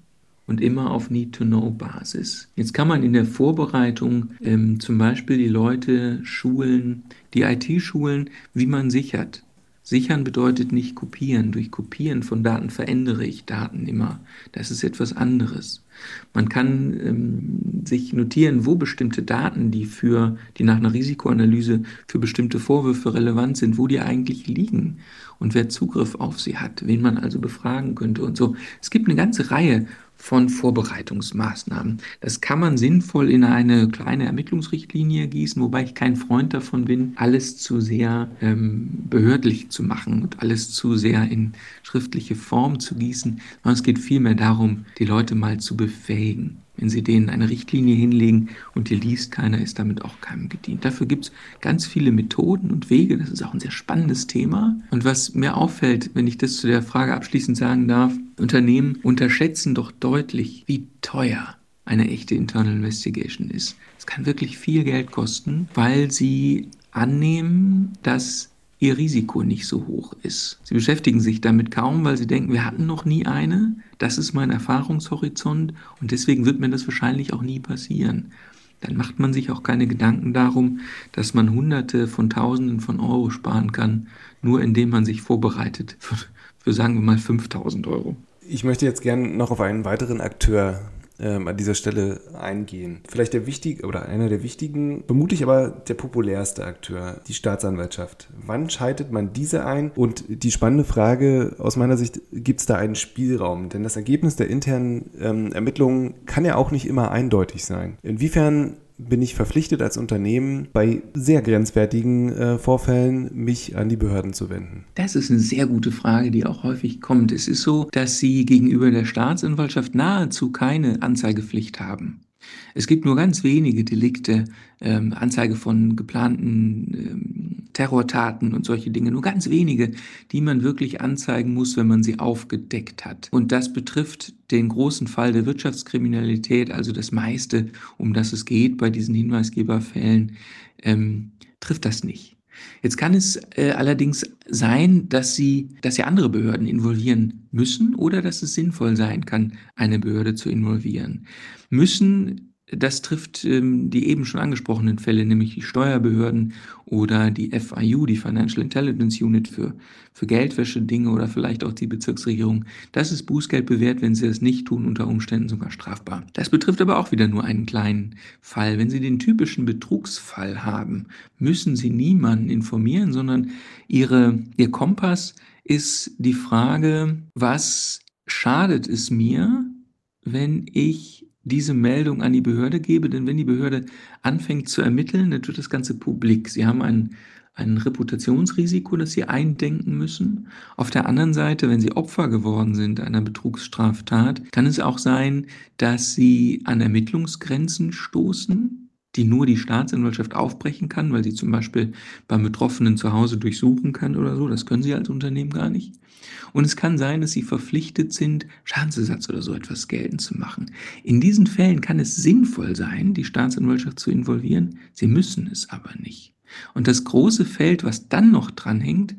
und immer auf Need-to-Know-Basis. Jetzt kann man in der Vorbereitung ähm, zum Beispiel die Leute schulen, die IT schulen, wie man sichert. Sichern bedeutet nicht kopieren. Durch Kopieren von Daten verändere ich Daten immer. Das ist etwas anderes. Man kann ähm, sich notieren, wo bestimmte Daten, die für, die nach einer Risikoanalyse für bestimmte Vorwürfe relevant sind, wo die eigentlich liegen und wer Zugriff auf sie hat, wen man also befragen könnte und so. Es gibt eine ganze Reihe von Vorbereitungsmaßnahmen. Das kann man sinnvoll in eine kleine Ermittlungsrichtlinie gießen, wobei ich kein Freund davon bin, alles zu sehr ähm, behördlich zu machen und alles zu sehr in schriftliche Form zu gießen, sondern es geht vielmehr darum, die Leute mal zu befähigen. Wenn Sie denen eine Richtlinie hinlegen und die liest keiner, ist damit auch keinem gedient. Dafür gibt es ganz viele Methoden und Wege. Das ist auch ein sehr spannendes Thema. Und was mir auffällt, wenn ich das zu der Frage abschließend sagen darf, Unternehmen unterschätzen doch deutlich, wie teuer eine echte Internal Investigation ist. Es kann wirklich viel Geld kosten, weil sie annehmen, dass ihr Risiko nicht so hoch ist. Sie beschäftigen sich damit kaum, weil sie denken, wir hatten noch nie eine, das ist mein Erfahrungshorizont und deswegen wird mir das wahrscheinlich auch nie passieren. dann macht man sich auch keine Gedanken darum, dass man Hunderte von Tausenden von Euro sparen kann, nur indem man sich vorbereitet für, für sagen wir mal 5000 Euro. Ich möchte jetzt gerne noch auf einen weiteren Akteur ähm, an dieser Stelle eingehen. Vielleicht der wichtige oder einer der wichtigen, vermutlich aber der populärste Akteur, die Staatsanwaltschaft. Wann schaltet man diese ein? Und die spannende Frage aus meiner Sicht, gibt es da einen Spielraum? Denn das Ergebnis der internen ähm, Ermittlungen kann ja auch nicht immer eindeutig sein. Inwiefern bin ich verpflichtet als Unternehmen bei sehr grenzwertigen äh, Vorfällen mich an die Behörden zu wenden? Das ist eine sehr gute Frage, die auch häufig kommt. Es ist so, dass Sie gegenüber der Staatsanwaltschaft nahezu keine Anzeigepflicht haben. Es gibt nur ganz wenige Delikte, ähm, Anzeige von geplanten ähm, Terrortaten und solche Dinge, nur ganz wenige, die man wirklich anzeigen muss, wenn man sie aufgedeckt hat. Und das betrifft den großen Fall der Wirtschaftskriminalität, also das meiste, um das es geht bei diesen Hinweisgeberfällen, ähm, trifft das nicht. Jetzt kann es äh, allerdings sein, dass sie, dass sie andere Behörden involvieren müssen oder dass es sinnvoll sein kann, eine Behörde zu involvieren. Müssen das trifft ähm, die eben schon angesprochenen Fälle, nämlich die Steuerbehörden oder die FIU, die Financial Intelligence Unit für, für Geldwäsche-Dinge oder vielleicht auch die Bezirksregierung. Das ist Bußgeld bewährt, wenn sie es nicht tun, unter Umständen sogar strafbar. Das betrifft aber auch wieder nur einen kleinen Fall. Wenn Sie den typischen Betrugsfall haben, müssen Sie niemanden informieren, sondern Ihre, Ihr Kompass ist die Frage, was schadet es mir, wenn ich diese Meldung an die Behörde gebe, denn wenn die Behörde anfängt zu ermitteln, dann wird das Ganze publik. Sie haben ein, ein Reputationsrisiko, das sie eindenken müssen. Auf der anderen Seite, wenn sie Opfer geworden sind einer Betrugsstraftat, kann es auch sein, dass sie an Ermittlungsgrenzen stoßen, die nur die Staatsanwaltschaft aufbrechen kann, weil sie zum Beispiel beim Betroffenen zu Hause durchsuchen kann oder so. Das können sie als Unternehmen gar nicht. Und es kann sein, dass sie verpflichtet sind, Schadensersatz oder so etwas geltend zu machen. In diesen Fällen kann es sinnvoll sein, die Staatsanwaltschaft zu involvieren. Sie müssen es aber nicht. Und das große Feld, was dann noch dranhängt,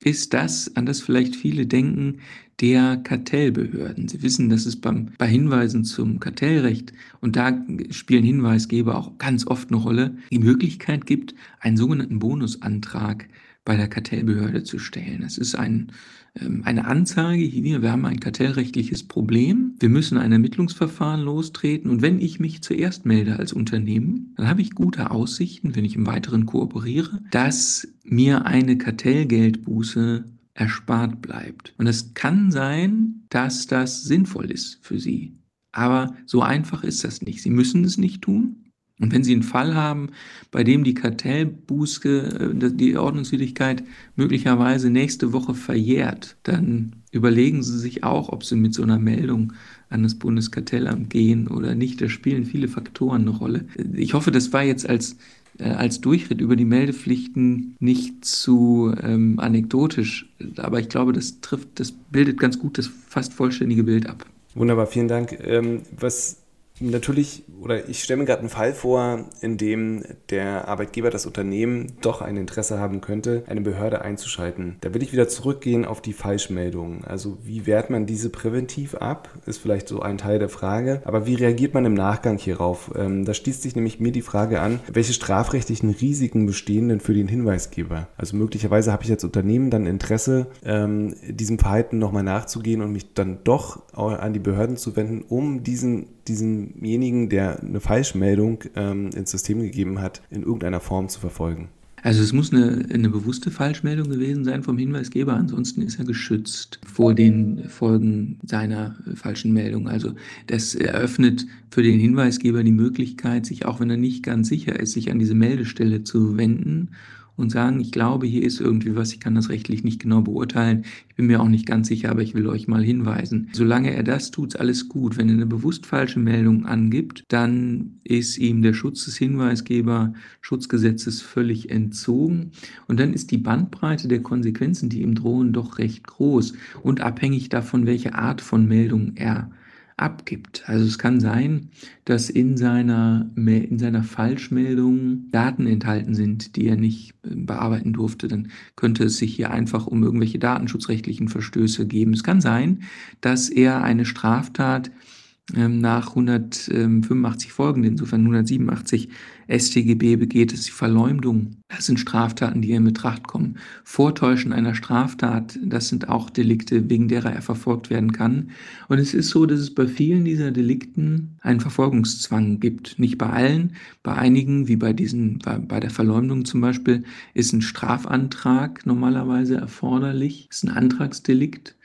ist das, an das vielleicht viele denken, der Kartellbehörden. Sie wissen, dass es beim, bei Hinweisen zum Kartellrecht, und da spielen Hinweisgeber auch ganz oft eine Rolle, die Möglichkeit gibt, einen sogenannten Bonusantrag bei der Kartellbehörde zu stellen. Das ist ein, ähm, eine Anzeige hier, wir haben ein kartellrechtliches Problem, wir müssen ein Ermittlungsverfahren lostreten und wenn ich mich zuerst melde als Unternehmen, dann habe ich gute Aussichten, wenn ich im Weiteren kooperiere, dass mir eine Kartellgeldbuße erspart bleibt. Und es kann sein, dass das sinnvoll ist für Sie. Aber so einfach ist das nicht. Sie müssen es nicht tun. Und wenn Sie einen Fall haben, bei dem die Kartellbuße, äh, die Ordnungswidrigkeit möglicherweise nächste Woche verjährt, dann überlegen Sie sich auch, ob Sie mit so einer Meldung an das Bundeskartellamt gehen oder nicht. Da spielen viele Faktoren eine Rolle. Ich hoffe, das war jetzt als als Durchritt über die Meldepflichten nicht zu ähm, anekdotisch, aber ich glaube, das trifft, das bildet ganz gut das fast vollständige Bild ab. Wunderbar, vielen Dank. Ähm, was natürlich, oder ich stelle mir gerade einen Fall vor, in dem der Arbeitgeber, das Unternehmen doch ein Interesse haben könnte, eine Behörde einzuschalten. Da will ich wieder zurückgehen auf die Falschmeldungen. Also wie wehrt man diese präventiv ab? Ist vielleicht so ein Teil der Frage. Aber wie reagiert man im Nachgang hierauf? Ähm, da schließt sich nämlich mir die Frage an, welche strafrechtlichen Risiken bestehen denn für den Hinweisgeber? Also möglicherweise habe ich als Unternehmen dann Interesse, ähm, diesem Verhalten nochmal nachzugehen und mich dann doch an die Behörden zu wenden, um diesen diesemjenigen, der eine Falschmeldung ähm, ins System gegeben hat, in irgendeiner Form zu verfolgen. Also es muss eine, eine bewusste Falschmeldung gewesen sein vom Hinweisgeber, ansonsten ist er geschützt vor den Folgen seiner falschen Meldung. Also das eröffnet für den Hinweisgeber die Möglichkeit, sich auch wenn er nicht ganz sicher ist, sich an diese Meldestelle zu wenden und sagen, ich glaube, hier ist irgendwie was, ich kann das rechtlich nicht genau beurteilen, ich bin mir auch nicht ganz sicher, aber ich will euch mal hinweisen. Solange er das tut, ist alles gut. Wenn er eine bewusst falsche Meldung angibt, dann ist ihm der Schutz des Hinweisgeber Schutzgesetzes völlig entzogen und dann ist die Bandbreite der Konsequenzen, die ihm drohen, doch recht groß und abhängig davon, welche Art von Meldung er abgibt. Also es kann sein, dass in seiner, in seiner Falschmeldung Daten enthalten sind, die er nicht äh, bearbeiten durfte. Dann könnte es sich hier einfach um irgendwelche datenschutzrechtlichen Verstöße geben. Es kann sein, dass er eine Straftat nach 185 Folgen, insofern 187 StGB begeht, ist die Verleumdung. Das sind Straftaten, die in Betracht kommen. Vortäuschen einer Straftat, das sind auch Delikte, wegen derer er verfolgt werden kann. Und es ist so, dass es bei vielen dieser Delikten einen Verfolgungszwang gibt. Nicht bei allen, bei einigen, wie bei diesen, bei, bei der Verleumdung zum Beispiel, ist ein Strafantrag normalerweise erforderlich, ist ein Antragsdelikt.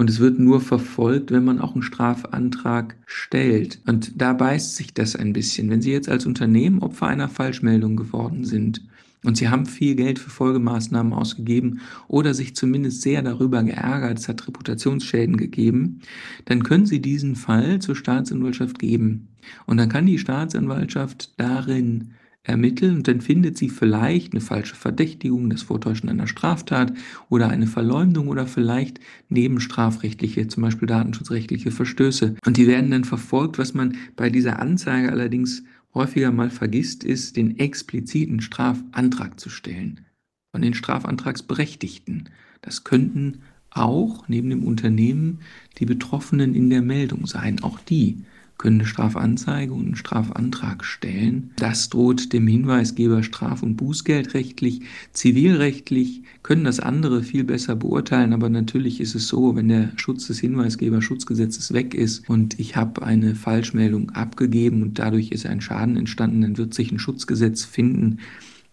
Und es wird nur verfolgt, wenn man auch einen Strafantrag stellt. Und da beißt sich das ein bisschen. Wenn Sie jetzt als Unternehmen Opfer einer Falschmeldung geworden sind und Sie haben viel Geld für Folgemaßnahmen ausgegeben oder sich zumindest sehr darüber geärgert, es hat Reputationsschäden gegeben, dann können Sie diesen Fall zur Staatsanwaltschaft geben. Und dann kann die Staatsanwaltschaft darin ermitteln und dann findet sie vielleicht eine falsche Verdächtigung, das Vortäuschen einer Straftat oder eine Verleumdung oder vielleicht nebenstrafrechtliche, zum Beispiel datenschutzrechtliche Verstöße. Und die werden dann verfolgt. Was man bei dieser Anzeige allerdings häufiger mal vergisst, ist, den expliziten Strafantrag zu stellen von den Strafantragsberechtigten. Das könnten auch neben dem Unternehmen die Betroffenen in der Meldung sein. Auch die können eine Strafanzeige und einen Strafantrag stellen. Das droht dem Hinweisgeber straf- und bußgeldrechtlich. Zivilrechtlich können das andere viel besser beurteilen, aber natürlich ist es so, wenn der Schutz des Hinweisgeberschutzgesetzes weg ist und ich habe eine Falschmeldung abgegeben und dadurch ist ein Schaden entstanden, dann wird sich ein Schutzgesetz finden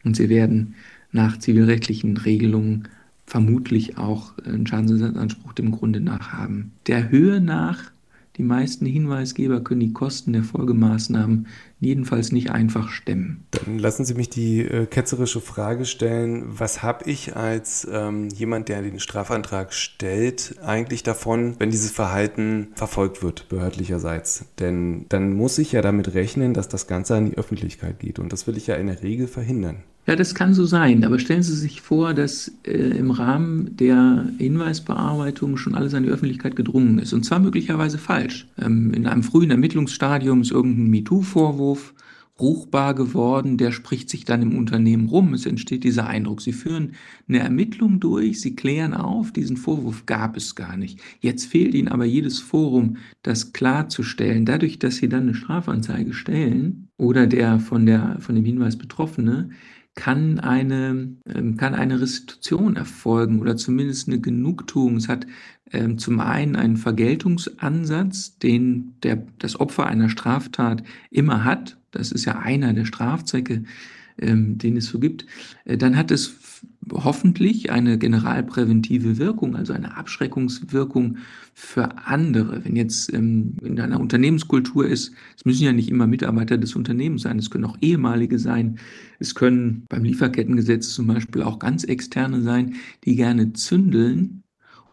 und sie werden nach zivilrechtlichen Regelungen vermutlich auch einen Schadensersatzanspruch dem Grunde nach haben. Der Höhe nach die meisten Hinweisgeber können die Kosten der Folgemaßnahmen jedenfalls nicht einfach stemmen. Dann lassen Sie mich die äh, ketzerische Frage stellen, was habe ich als ähm, jemand, der den Strafantrag stellt, eigentlich davon, wenn dieses Verhalten verfolgt wird, behördlicherseits? Denn dann muss ich ja damit rechnen, dass das Ganze an die Öffentlichkeit geht und das will ich ja in der Regel verhindern. Ja, das kann so sein, aber stellen Sie sich vor, dass äh, im Rahmen der Hinweisbearbeitung schon alles an die Öffentlichkeit gedrungen ist. Und zwar möglicherweise falsch. Ähm, in einem frühen Ermittlungsstadium ist irgendein MeToo-Vorwurf ruchbar geworden, der spricht sich dann im Unternehmen rum. Es entsteht dieser Eindruck. Sie führen eine Ermittlung durch, Sie klären auf, diesen Vorwurf gab es gar nicht. Jetzt fehlt Ihnen aber jedes Forum, das klarzustellen. Dadurch, dass Sie dann eine Strafanzeige stellen oder der von, der, von dem Hinweis Betroffene, kann eine, ähm, kann eine Restitution erfolgen oder zumindest eine Genugtuung. Es hat ähm, zum einen einen Vergeltungsansatz, den der, das Opfer einer Straftat immer hat. Das ist ja einer der Strafzwecke, ähm, den es so gibt. Äh, dann hat es hoffentlich eine generalpräventive Wirkung, also eine Abschreckungswirkung für andere. Wenn jetzt ähm, in einer Unternehmenskultur ist, es müssen ja nicht immer Mitarbeiter des Unternehmens sein, es können auch ehemalige sein, es können beim Lieferkettengesetz zum Beispiel auch ganz externe sein, die gerne zündeln.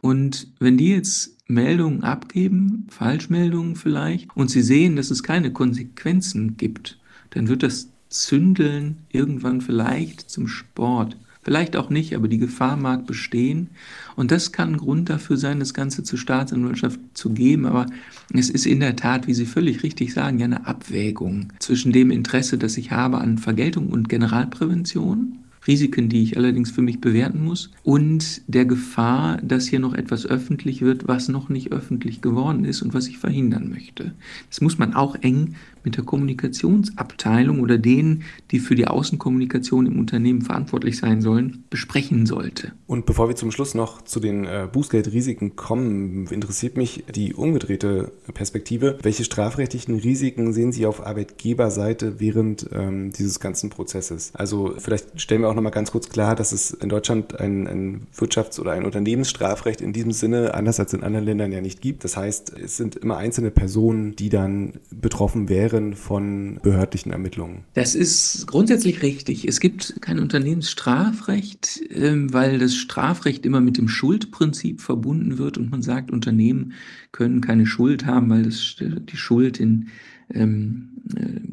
Und wenn die jetzt Meldungen abgeben, Falschmeldungen vielleicht, und sie sehen, dass es keine Konsequenzen gibt, dann wird das Zündeln irgendwann vielleicht zum Sport. Vielleicht auch nicht, aber die Gefahr mag bestehen. Und das kann ein Grund dafür sein, das Ganze zur Staatsanwaltschaft zu geben. Aber es ist in der Tat, wie Sie völlig richtig sagen, ja eine Abwägung zwischen dem Interesse, das ich habe an Vergeltung und Generalprävention Risiken, die ich allerdings für mich bewerten muss, und der Gefahr, dass hier noch etwas öffentlich wird, was noch nicht öffentlich geworden ist und was ich verhindern möchte. Das muss man auch eng mit der Kommunikationsabteilung oder denen, die für die Außenkommunikation im Unternehmen verantwortlich sein sollen, besprechen sollte. Und bevor wir zum Schluss noch zu den äh, Bußgeldrisiken kommen, interessiert mich die umgedrehte Perspektive. Welche strafrechtlichen Risiken sehen Sie auf Arbeitgeberseite während ähm, dieses ganzen Prozesses? Also vielleicht stellen wir auch noch mal ganz kurz klar, dass es in Deutschland ein, ein Wirtschafts- oder ein Unternehmensstrafrecht in diesem Sinne, anders als in anderen Ländern ja nicht gibt. Das heißt, es sind immer einzelne Personen, die dann betroffen wären von behördlichen Ermittlungen. Das ist grundsätzlich richtig. Es gibt kein Unternehmensstrafrecht, ähm, weil das Strafrecht immer mit dem Schuldprinzip verbunden wird und man sagt, Unternehmen können keine Schuld haben, weil das, die Schuld in ähm, äh,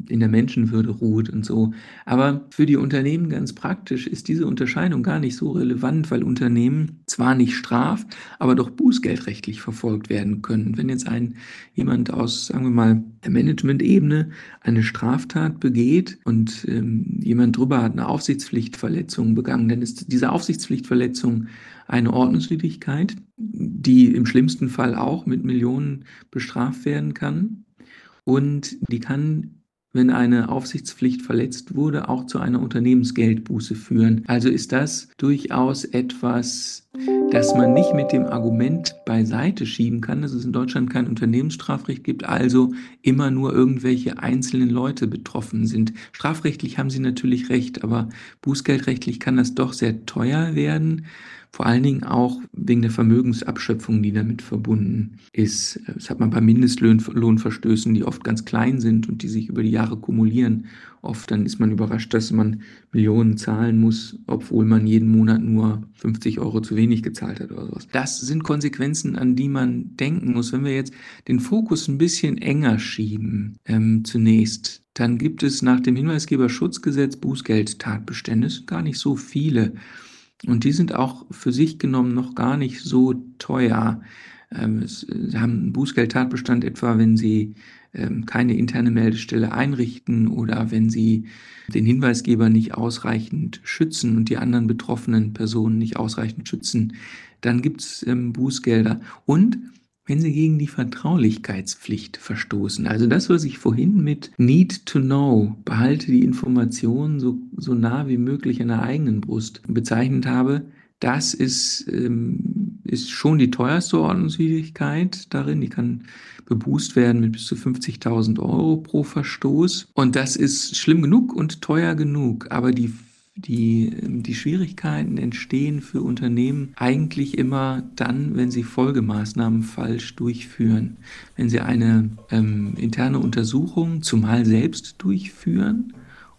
in der Menschenwürde ruht und so. Aber für die Unternehmen ganz praktisch ist diese Unterscheidung gar nicht so relevant, weil Unternehmen zwar nicht straf, aber doch bußgeldrechtlich verfolgt werden können. Wenn jetzt ein jemand aus, sagen wir mal, der Management-Ebene eine Straftat begeht und ähm, jemand drüber hat eine Aufsichtspflichtverletzung begangen, dann ist diese Aufsichtspflichtverletzung eine Ordnungswidrigkeit, die im schlimmsten Fall auch mit Millionen bestraft werden kann. Und die kann wenn eine Aufsichtspflicht verletzt wurde, auch zu einer Unternehmensgeldbuße führen. Also ist das durchaus etwas, das man nicht mit dem Argument beiseite schieben kann, dass es in Deutschland kein Unternehmensstrafrecht gibt, also immer nur irgendwelche einzelnen Leute betroffen sind. Strafrechtlich haben Sie natürlich recht, aber bußgeldrechtlich kann das doch sehr teuer werden. Vor allen Dingen auch wegen der Vermögensabschöpfung, die damit verbunden ist. Das hat man bei Mindestlohnverstößen, die oft ganz klein sind und die sich über die Jahre kumulieren. Oft dann ist man überrascht, dass man Millionen zahlen muss, obwohl man jeden Monat nur 50 Euro zu wenig gezahlt hat oder sowas. Das sind Konsequenzen, an die man denken muss. Wenn wir jetzt den Fokus ein bisschen enger schieben, ähm, zunächst, dann gibt es nach dem Hinweisgeberschutzgesetz Bußgeldtatbestände. Gar nicht so viele. Und die sind auch für sich genommen noch gar nicht so teuer. Ähm, sie haben einen Bußgeldtatbestand etwa, wenn Sie ähm, keine interne Meldestelle einrichten oder wenn Sie den Hinweisgeber nicht ausreichend schützen und die anderen betroffenen Personen nicht ausreichend schützen, dann gibt es ähm, Bußgelder. Und wenn sie gegen die Vertraulichkeitspflicht verstoßen. Also das, was ich vorhin mit Need to Know, behalte die Informationen so, so nah wie möglich an der eigenen Brust bezeichnet habe, das ist, ähm, ist schon die teuerste Ordnungswidrigkeit darin. Die kann bebußt werden mit bis zu 50.000 Euro pro Verstoß. Und das ist schlimm genug und teuer genug. Aber die die, die Schwierigkeiten entstehen für Unternehmen eigentlich immer dann, wenn sie Folgemaßnahmen falsch durchführen. Wenn sie eine ähm, interne Untersuchung zumal selbst durchführen,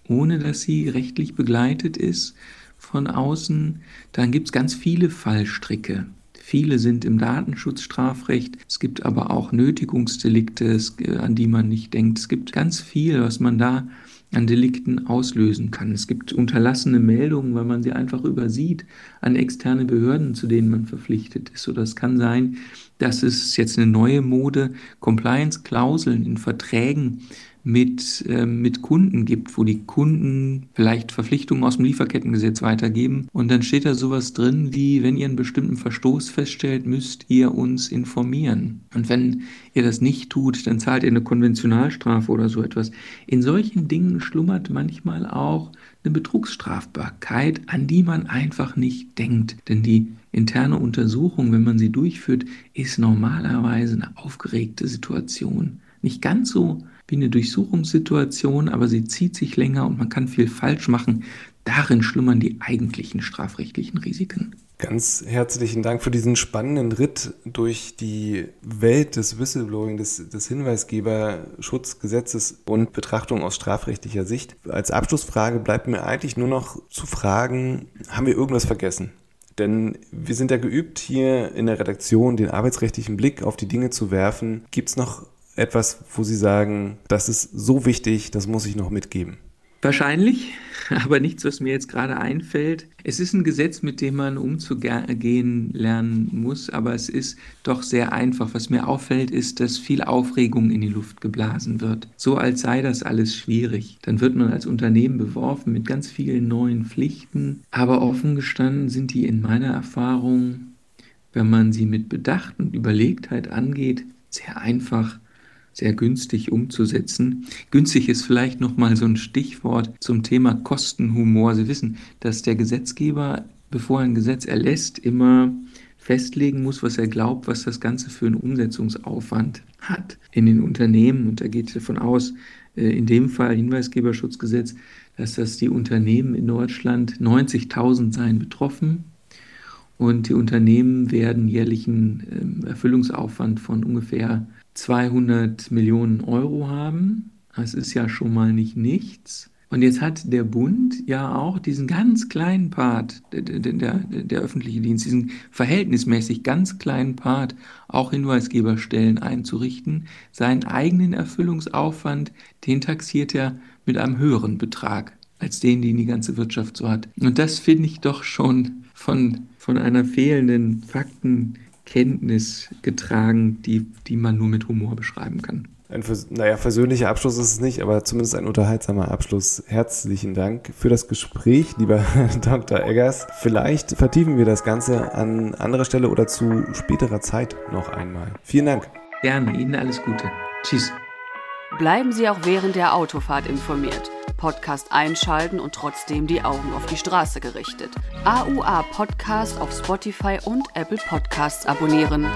ohne dass sie rechtlich begleitet ist von außen, dann gibt es ganz viele Fallstricke. Viele sind im Datenschutzstrafrecht. Es gibt aber auch Nötigungsdelikte, an die man nicht denkt. Es gibt ganz viel, was man da an Delikten auslösen kann. Es gibt unterlassene Meldungen, weil man sie einfach übersieht an externe Behörden, zu denen man verpflichtet ist. Oder es kann sein, dass es jetzt eine neue Mode, Compliance-Klauseln in Verträgen mit, äh, mit Kunden gibt, wo die Kunden vielleicht Verpflichtungen aus dem Lieferkettengesetz weitergeben. Und dann steht da sowas drin wie, wenn ihr einen bestimmten Verstoß feststellt, müsst ihr uns informieren. Und wenn ihr das nicht tut, dann zahlt ihr eine Konventionalstrafe oder so etwas. In solchen Dingen schlummert manchmal auch eine Betrugsstrafbarkeit, an die man einfach nicht denkt. Denn die interne Untersuchung, wenn man sie durchführt, ist normalerweise eine aufgeregte Situation. Nicht ganz so wie eine Durchsuchungssituation, aber sie zieht sich länger und man kann viel falsch machen. Darin schlummern die eigentlichen strafrechtlichen Risiken. Ganz herzlichen Dank für diesen spannenden Ritt durch die Welt des Whistleblowing, des, des Hinweisgeberschutzgesetzes und Betrachtung aus strafrechtlicher Sicht. Als Abschlussfrage bleibt mir eigentlich nur noch zu fragen, haben wir irgendwas vergessen? Denn wir sind ja geübt, hier in der Redaktion den arbeitsrechtlichen Blick auf die Dinge zu werfen. Gibt es noch etwas, wo Sie sagen, das ist so wichtig, das muss ich noch mitgeben? Wahrscheinlich, aber nichts, was mir jetzt gerade einfällt. Es ist ein Gesetz, mit dem man umzugehen lernen muss, aber es ist doch sehr einfach. Was mir auffällt, ist, dass viel Aufregung in die Luft geblasen wird. So als sei das alles schwierig. Dann wird man als Unternehmen beworfen mit ganz vielen neuen Pflichten, aber offen gestanden sind die in meiner Erfahrung, wenn man sie mit Bedacht und Überlegtheit angeht, sehr einfach sehr günstig umzusetzen. Günstig ist vielleicht noch mal so ein Stichwort zum Thema Kostenhumor. Sie wissen, dass der Gesetzgeber, bevor er ein Gesetz erlässt, immer festlegen muss, was er glaubt, was das Ganze für einen Umsetzungsaufwand hat in den Unternehmen. Und da geht davon aus, äh, in dem Fall Hinweisgeberschutzgesetz, dass das die Unternehmen in Deutschland 90.000 seien betroffen. Und die Unternehmen werden jährlichen ähm, Erfüllungsaufwand von ungefähr 200 Millionen Euro haben. Das ist ja schon mal nicht nichts. Und jetzt hat der Bund ja auch diesen ganz kleinen Part, der, der, der, öffentliche Dienst, diesen verhältnismäßig ganz kleinen Part, auch Hinweisgeberstellen einzurichten. Seinen eigenen Erfüllungsaufwand, den taxiert er mit einem höheren Betrag als den, den die ganze Wirtschaft so hat. Und das finde ich doch schon von, von einer fehlenden Fakten, Kenntnis getragen, die, die man nur mit Humor beschreiben kann. Ein, naja, versöhnlicher Abschluss ist es nicht, aber zumindest ein unterhaltsamer Abschluss. Herzlichen Dank für das Gespräch, lieber Dr. Eggers. Vielleicht vertiefen wir das Ganze an anderer Stelle oder zu späterer Zeit noch einmal. Vielen Dank. Gerne, Ihnen alles Gute. Tschüss. Bleiben Sie auch während der Autofahrt informiert. Podcast einschalten und trotzdem die Augen auf die Straße gerichtet. AUA Podcast auf Spotify und Apple Podcasts abonnieren.